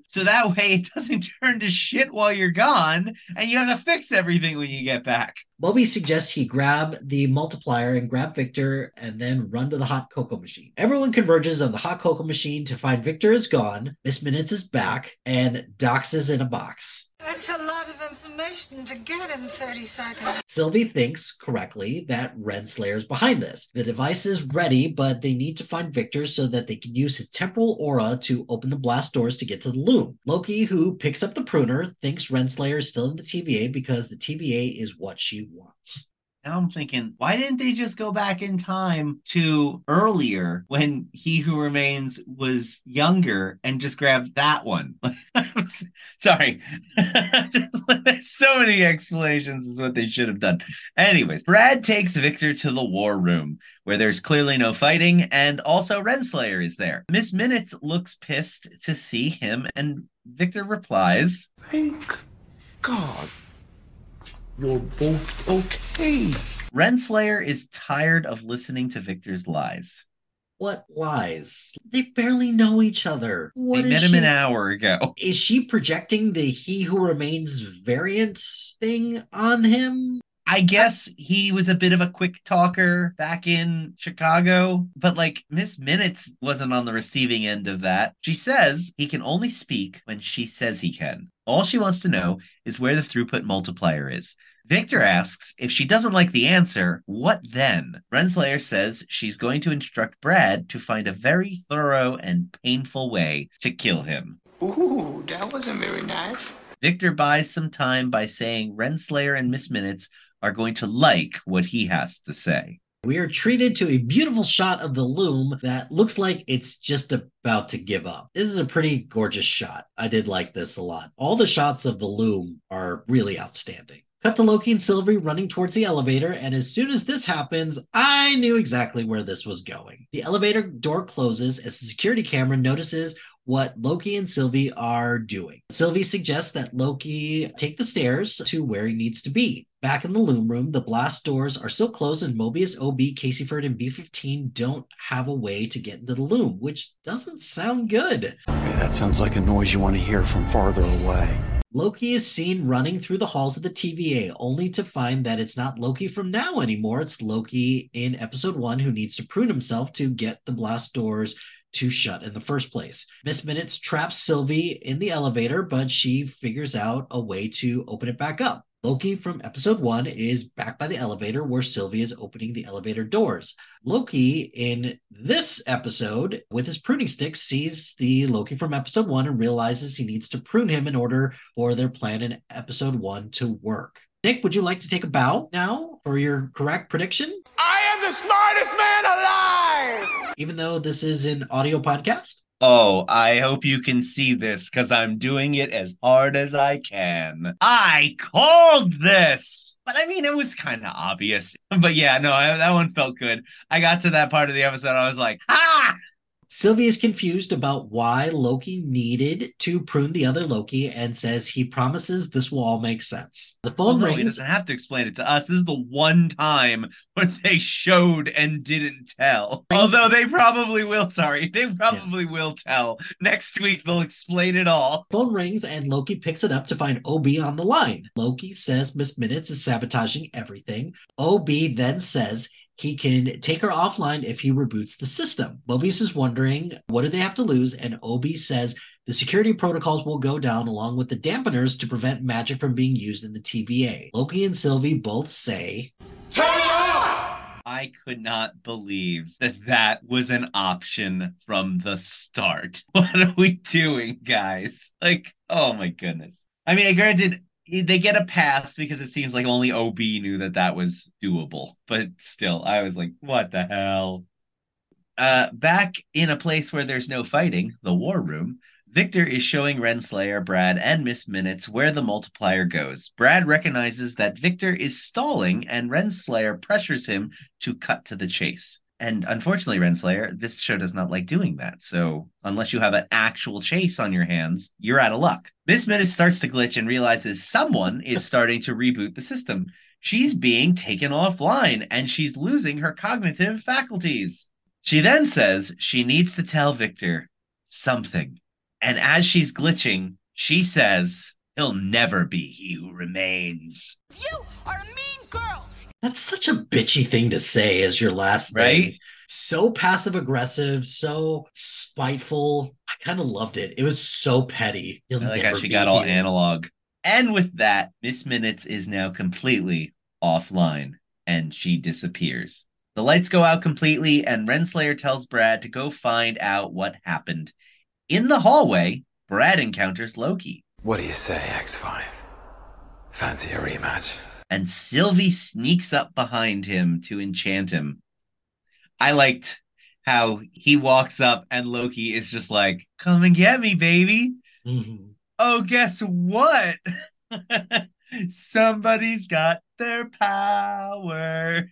so that way it (laughs) doesn't turn to shit while you're gone and you have to fix everything when you get back? Moby suggests he grab the multiplier and grab Victor and then run to the hot cocoa machine. Everyone converges on the hot cocoa machine to find Victor is gone, Miss Minutes is back, and Dox is in a box. That's a lot of information to get in 30 seconds. Sylvie thinks correctly that Renslayer is behind this. The device is ready, but they need to find Victor so that they can use his temporal aura to open the blast doors to get to the loom. Loki, who picks up the pruner, thinks Renslayer is still in the TVA because the TVA is what she wants. Now I'm thinking, why didn't they just go back in time to earlier when He Who Remains was younger and just grab that one? (laughs) Sorry. (laughs) There's so many explanations is what they should have done. Anyways, Brad takes Victor to the war room where there's clearly no fighting and also Renslayer is there. Miss Minutes looks pissed to see him and Victor replies, Thank God you're both okay. Renslayer is tired of listening to Victor's lies. What lies? They barely know each other. What they is met him she- an hour ago. Is she projecting the He Who Remains variance thing on him? I guess he was a bit of a quick talker back in Chicago, but like Miss Minutes wasn't on the receiving end of that. She says he can only speak when she says he can. All she wants to know is where the throughput multiplier is. Victor asks if she doesn't like the answer, what then? Renslayer says she's going to instruct Brad to find a very thorough and painful way to kill him. Ooh, that wasn't very nice. Victor buys some time by saying Renslayer and Miss Minutes are going to like what he has to say. We are treated to a beautiful shot of the loom that looks like it's just about to give up. This is a pretty gorgeous shot. I did like this a lot. All the shots of the loom are really outstanding. Cut to Loki and Sylvie running towards the elevator, and as soon as this happens, I knew exactly where this was going. The elevator door closes as the security camera notices what Loki and Sylvie are doing. Sylvie suggests that Loki take the stairs to where he needs to be. Back in the loom room, the blast doors are still closed, and Mobius, OB, Caseyford, and B15 don't have a way to get into the loom, which doesn't sound good. Hey, that sounds like a noise you want to hear from farther away. Loki is seen running through the halls of the TVA, only to find that it's not Loki from now anymore. It's Loki in episode one who needs to prune himself to get the blast doors to shut in the first place. Miss Minutes traps Sylvie in the elevator, but she figures out a way to open it back up. Loki from episode one is back by the elevator where Sylvie is opening the elevator doors. Loki in this episode, with his pruning stick, sees the Loki from episode one and realizes he needs to prune him in order for their plan in episode one to work. Nick, would you like to take a bow now for your correct prediction? I am the smartest man alive! Even though this is an audio podcast? Oh, I hope you can see this because I'm doing it as hard as I can. I called this! But I mean, it was kind of obvious. But yeah, no, I, that one felt good. I got to that part of the episode, I was like, ha! Sylvie is confused about why Loki needed to prune the other Loki and says he promises this will all make sense. The phone Well, no, rings. he doesn't have to explain it to us. This is the one time where they showed and didn't tell. Although they probably will. Sorry, they probably will tell. Next week they'll explain it all. Phone rings and Loki picks it up to find OB on the line. Loki says Miss Minutes is sabotaging everything. OB then says he can take her offline if he reboots the system. Mobius is wondering what do they have to lose, and OB says the security protocols will go down along with the dampeners to prevent magic from being used in the TVA. Loki and Sylvie both say, Turn it off! I could not believe that that was an option from the start. (laughs) What are we doing, guys? Like, oh my goodness. I mean, granted, they get a pass because it seems like only OB knew that that was doable. But still, I was like, what the hell? Uh, back in a place where there's no fighting, the war room, Victor is showing Renslayer, Brad, and Miss Minutes where the multiplier goes. Brad recognizes that Victor is stalling, and Renslayer pressures him to cut to the chase. And unfortunately, Renslayer, this show does not like doing that. So, unless you have an actual chase on your hands, you're out of luck. Miss Minutes starts to glitch and realizes someone is (laughs) starting to reboot the system. She's being taken offline and she's losing her cognitive faculties. She then says she needs to tell Victor something. And as she's glitching, she says, He'll never be he who remains. You are a mean girl. That's such a bitchy thing to say as your last thing. Right? So passive aggressive, so spiteful. I kind of loved it. It was so petty. You'll I like never how she be got all here. analog. And with that, Miss Minutes is now completely offline and she disappears. The lights go out completely, and Renslayer tells Brad to go find out what happened. In the hallway, Brad encounters Loki. What do you say, X5? Fancy a rematch? And Sylvie sneaks up behind him to enchant him. I liked how he walks up and Loki is just like, "Come and get me, baby." Mhm. Oh, guess what? (laughs) Somebody's got their power.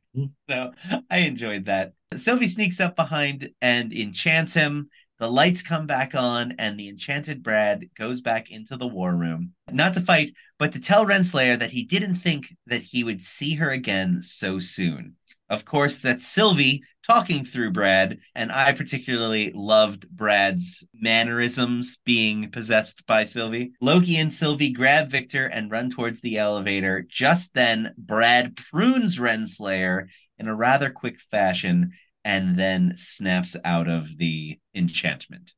So I enjoyed that. Sylvie sneaks up behind and enchants him. The lights come back on, and the enchanted Brad goes back into the war room. Not to fight, but to tell Renslayer that he didn't think that he would see her again so soon. Of course, that's Sylvie talking through Brad, and I particularly loved Brad's mannerisms being possessed by Sylvie. Loki and Sylvie grab Victor and run towards the elevator. Just then, Brad prunes Renslayer in a rather quick fashion and then snaps out of the enchantment.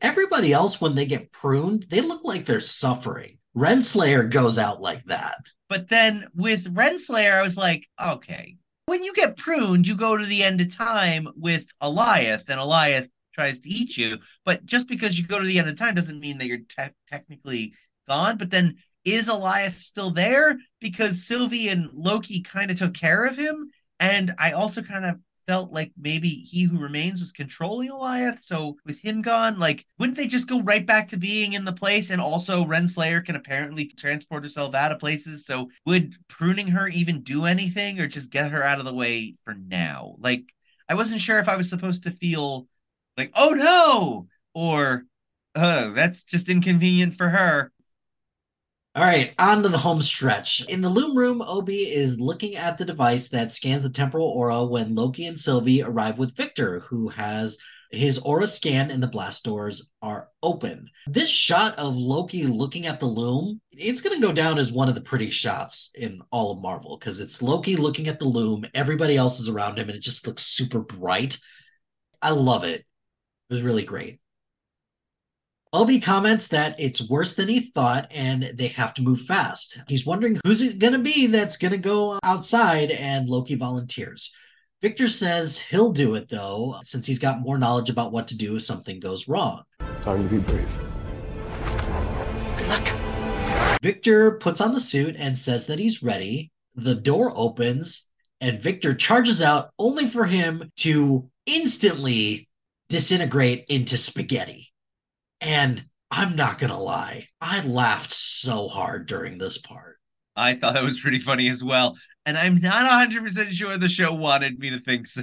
Everybody else, when they get pruned, they look like they're suffering. Renslayer goes out like that. But then with Renslayer, I was like, okay, when you get pruned, you go to the end of time with Alioth, and Alioth tries to eat you. But just because you go to the end of time doesn't mean that you're te- technically gone. But then is Alioth still there? Because Sylvie and Loki kind of took care of him. And I also kind of felt like maybe he who remains was controlling Alioth. So with him gone, like, wouldn't they just go right back to being in the place? And also, Renslayer can apparently transport herself out of places. So would pruning her even do anything or just get her out of the way for now? Like, I wasn't sure if I was supposed to feel like, oh no, or oh, that's just inconvenient for her. All right, on to the home stretch. In the loom room, OB is looking at the device that scans the temporal aura when Loki and Sylvie arrive with Victor, who has his aura scan and the blast doors are open. This shot of Loki looking at the loom, it's going to go down as one of the pretty shots in all of Marvel because it's Loki looking at the loom, everybody else is around him, and it just looks super bright. I love it. It was really great. OB comments that it's worse than he thought and they have to move fast. He's wondering who's it going to be that's going to go outside, and Loki volunteers. Victor says he'll do it though, since he's got more knowledge about what to do if something goes wrong. Time to be brave. Good luck. Victor puts on the suit and says that he's ready. The door opens and Victor charges out only for him to instantly disintegrate into spaghetti. And I'm not going to lie, I laughed so hard during this part. I thought it was pretty funny as well. And I'm not 100% sure the show wanted me to think so.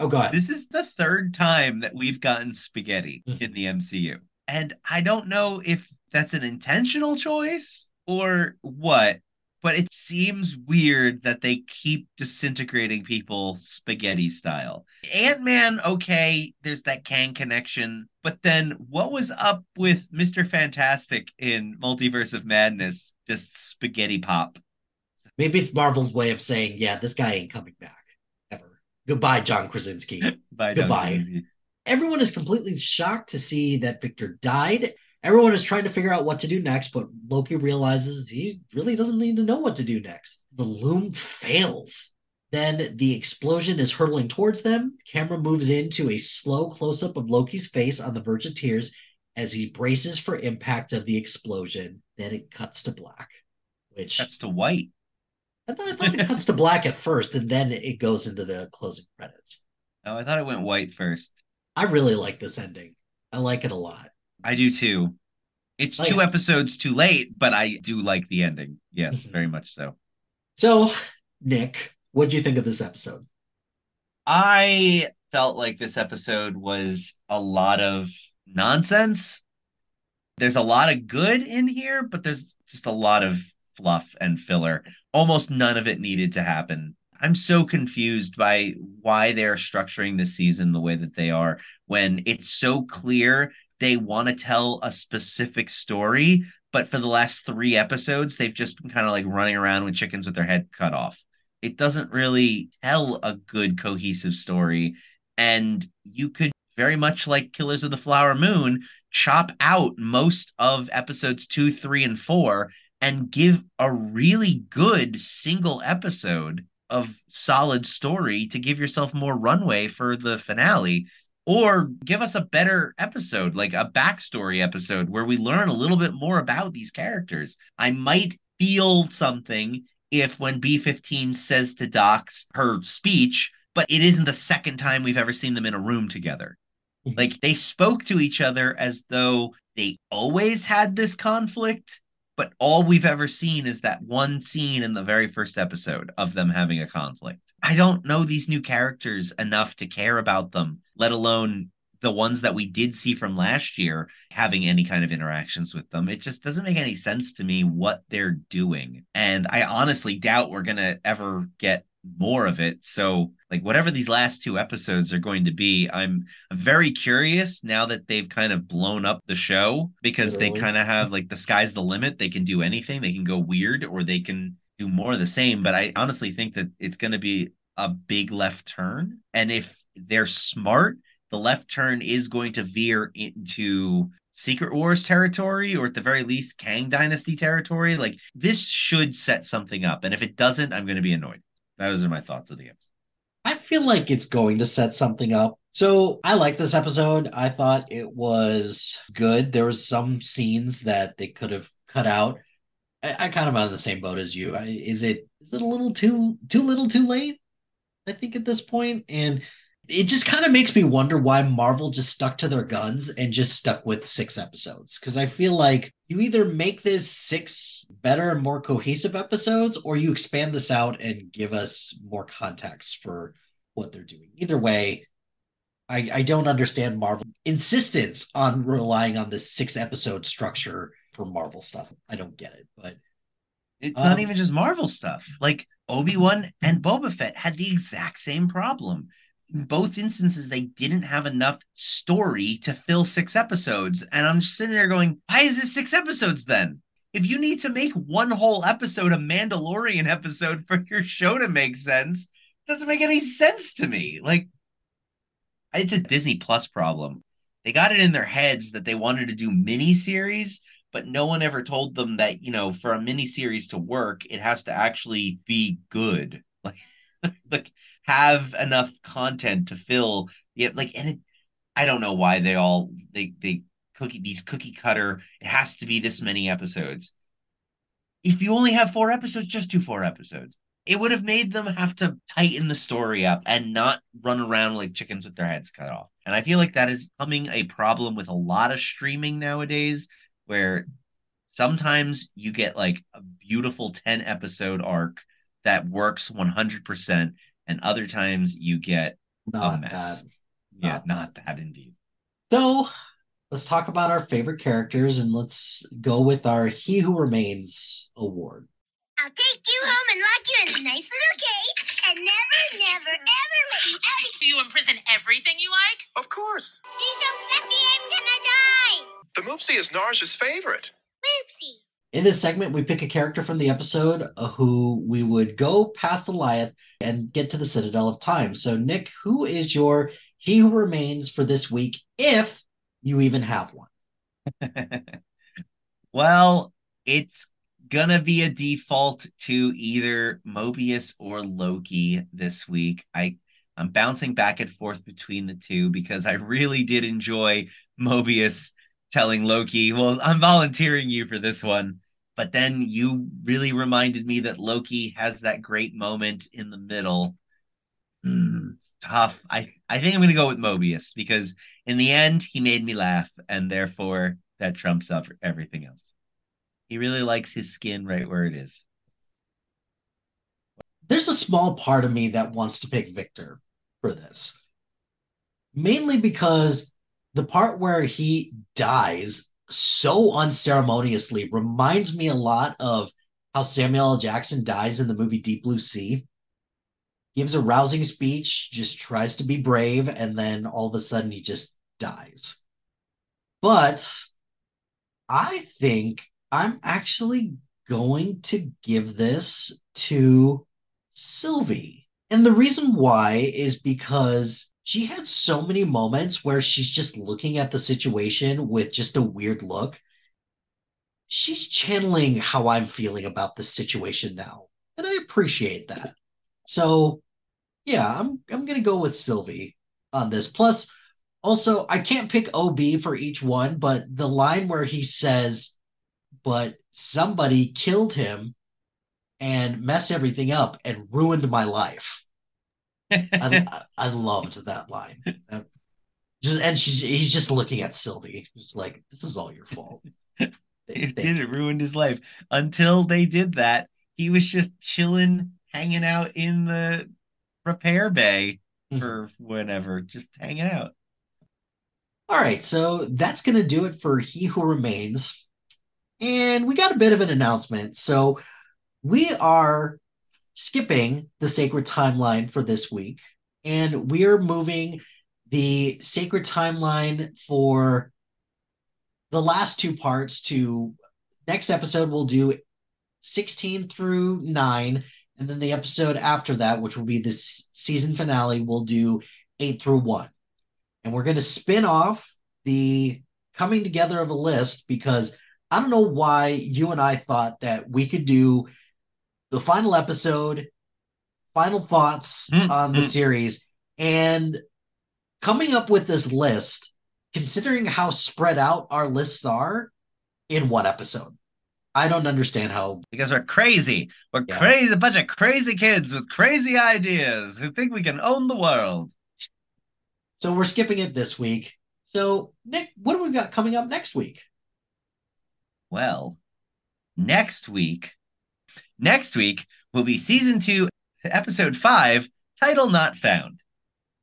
oh, God. This is the third time that we've gotten spaghetti mm-hmm. in the MCU. And I don't know if that's an intentional choice or what, but it seems weird that they keep disintegrating people spaghetti style. Ant Man, okay, there's that Kang connection, but then what was up with Mr. Fantastic in Multiverse of Madness? Just spaghetti pop. Maybe it's Marvel's way of saying, yeah, this guy ain't coming back ever. Goodbye, John Krasinski. (laughs) Bye, Goodbye. John Krasinski. Everyone is completely shocked to see that Victor died Everyone is trying to figure out what to do next, but Loki realizes he really doesn't need to know what to do next. The loom fails. Then the explosion is hurtling towards them. Camera moves into a slow close up of Loki's face on the verge of tears as he braces for impact of the explosion. Then it cuts to black, which cuts to white. I thought, I thought it cuts to black at first, and then it goes into the closing credits. Oh, I thought it went white first. I really like this ending. I like it a lot. I do too. It's Oh, two yeah. episodes too late, but I do like the ending. Yes, mm-hmm. very much so. So, Nick, what do you think of this episode? I felt like this episode was a lot of nonsense. There's a lot of good in here, but there's just a lot of fluff and filler. Almost none of it needed to happen. I'm so confused by why they're structuring this season the way that they are when it's so clear they want to tell a specific story, but for the last three episodes, they've just been kind of like running around with chickens with their head cut off. It doesn't really tell a good cohesive story. And you could very much like Killers of the Flower Moon, chop out most of episodes two, three, and four and give a really good single episode of solid story to give yourself more runway for the finale or give us a better episode like a backstory episode where we learn a little bit more about these characters. I might feel something if when b15 says to dox her speech but it isn't the second time we've ever seen them in a room together. Mm-hmm. Like they spoke to each other as though they always had this conflict but all we've ever seen is that one scene in the very first episode of them having a conflict. I don't know these new characters enough to care about them, let alone the ones that we did see from last year having any kind of interactions with them. It just doesn't make any sense to me what they're doing. And I honestly doubt we're going to ever get more of it. So, like whatever these last two episodes are going to be, I'm very curious now that they've kind of blown up the show because they kind of have like the sky's the limit. They can do anything. They can go weird or they can do more of the same. But I honestly think that it's going to be a big left turn. And if they're smart, the left turn is going to veer into Secret Wars territory, or at the very least, Kang Dynasty territory. Like this should set something up. And if it doesn't, I'm going to be annoyed. Those are my thoughts of the episode. I feel like it's going to set something up. So I like this episode. I thought it was good. There was some scenes that they could have cut out. I, I kind of on the same boat as you. I, is it is it a little too too little too late? I think, at this. And it just kind of makes me wonder why Marvel just stuck to their guns and just stuck with six episodes. Because I feel like you either make this six better and more cohesive episodes, or you expand this out and give us more context for what they're doing. Either way, I, I don't understand Marvel insistence on relying on this six episode structure for Marvel stuff. I don't get it, but It's Um, not even just Marvel stuff. Like Obi Wan and Boba Fett had the exact same problem. In both instances, they didn't have enough story to fill six episodes. And I'm just sitting there going, why is this six episodes then? If you need to make one whole episode a Mandalorian episode for your show to make sense, it doesn't make any sense to me. Like, it's a Disney Plus problem. They got it in their heads that they wanted to do mini series, but no one ever told them that you know for a mini series to work it has to actually be good. (laughs) Like like have enough content to fill yeah like and it i don't know why they all they they cookie these cookie cutter it has to be this many episodes. If you only have four episodes just do four episodes. It would have made them have to tighten the story up and not run around like chickens with their heads cut off. And i feel like that is becoming a problem with a lot of streaming nowadays where sometimes you get like a beautiful 10 episode arc that works 100% and other times you get a not mess that. yeah not that indeed So let's talk about our favorite characters and let's go with our He Who Remains award. I'll take you home and lock you in a nice little cage and never, never, ever let you out. Do you imprison everything you like? Of course. He's so fluffy, I'm gonna die. The Moopsie is Narja's favorite. Oopsie. In this segment, we pick a character from the episode uh, who we would go past Goliath and get to the Citadel of Time. So, Nick, who is your He Who Remains for this week, if you even have one? (laughs) well it's gonna be a default to either mobius or loki this week i i'm bouncing back and forth between the two because i really did enjoy mobius telling loki well i'm volunteering you for this one but then you really reminded me that loki has that great moment in the middle Hmm, it's tough. I, I think I'm going to go with Mobius because in the end, he made me laugh, and therefore that trumps up everything else. He really likes his skin right where it is. There's a small part of me that wants to pick Victor for this, mainly because the part where he dies so unceremoniously reminds me a lot of how Samuel L. Jackson dies in the movie Deep Blue Sea. Gives a rousing speech, just tries to be brave, and then all of a sudden he just dies. But I think I'm actually going to give this to Sylvie. And the reason why is because she had so many moments where she's just looking at the situation with just a weird look. She's channeling how I'm feeling about the situation now. And I appreciate that. So, yeah, I'm I'm going to go with Sylvie on this. Plus also I can't pick OB for each one, but the line where he says but somebody killed him and messed everything up and ruined my life. I, (laughs) I loved that line. Just and she's he's just looking at Sylvie, just like this is all your fault. (laughs) It did it ruined his life. Until they did that, he was just chilling, hanging out in the repair bay mm-hmm. for whenever, just hanging out. All right, so that's gonna do it for He Who Remains. And we got a bit of an announcement. So we are skipping the sacred timeline for this week, and we are moving the sacred timeline for the last two parts to next episode. We'll do 16 through 9, and then the episode after that, which will be the season finale, we'll do 8 through 1. And we're going to spin off the coming together of a list because I don't know why you and I thought that we could do the final episode, final thoughts mm, on the mm. series, and coming up with this list, considering how spread out our lists are in one episode. I don't understand how because we're crazy. We're Yeah. crazy, a bunch of crazy kids with crazy ideas who think we can own the world. So we're skipping it this week. So Nick, what do we got coming up next week? Well, next week, next week will be season two, episode five, title not found.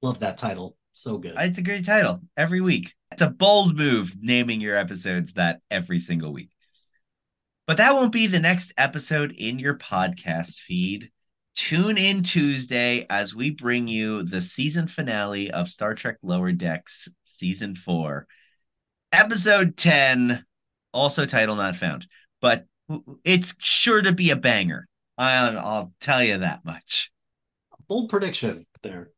Love that title. So good. It's a great title every week. It's a bold move naming your episodes that every single week. But that won't be the next episode in your podcast feed. Tune in Tuesday as we bring you the season finale of Star Trek Lower Decks season four, episode 10, also title not found. But it's sure to be a banger. I'll, I'll tell you that much. Bold prediction there.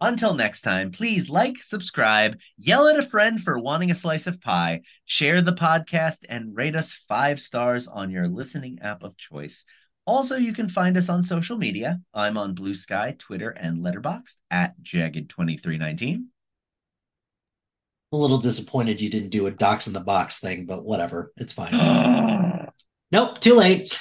Until next time, please like, subscribe, yell at a friend for wanting a slice of pie, share the podcast, and rate us five stars on your listening app of choice. Also, you can find us on social media. I'm on Blue Sky, Twitter, and Letterboxd at Jagged2319. A little disappointed you didn't do a dox in the box thing, but whatever. It's fine. (gasps) nope, too late.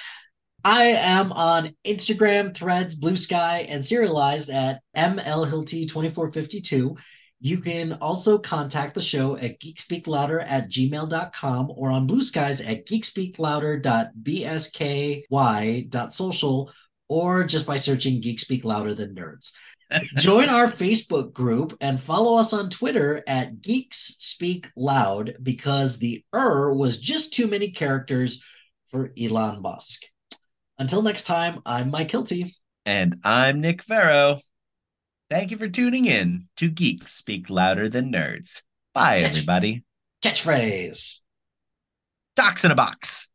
I am on Instagram, Threads, Blue Sky, and Serializd at MLHilty2452. You can also contact the show at geekspeaklouder at gmail.com or on Blue Skies at geekspeaklouder.bsky.social or just by searching Geek Speak Louder Than Nerds. Join our Facebook group and follow us on Twitter at Geeks Speak Loud because the er was just too many characters for Elon Musk. Until next time, I'm Mike Hilty. And I'm Nick Farrow. Thank you for tuning in to Geeks Speak Louder Than Nerds. Bye, Catch- everybody. Catchphrase. Dox in a box.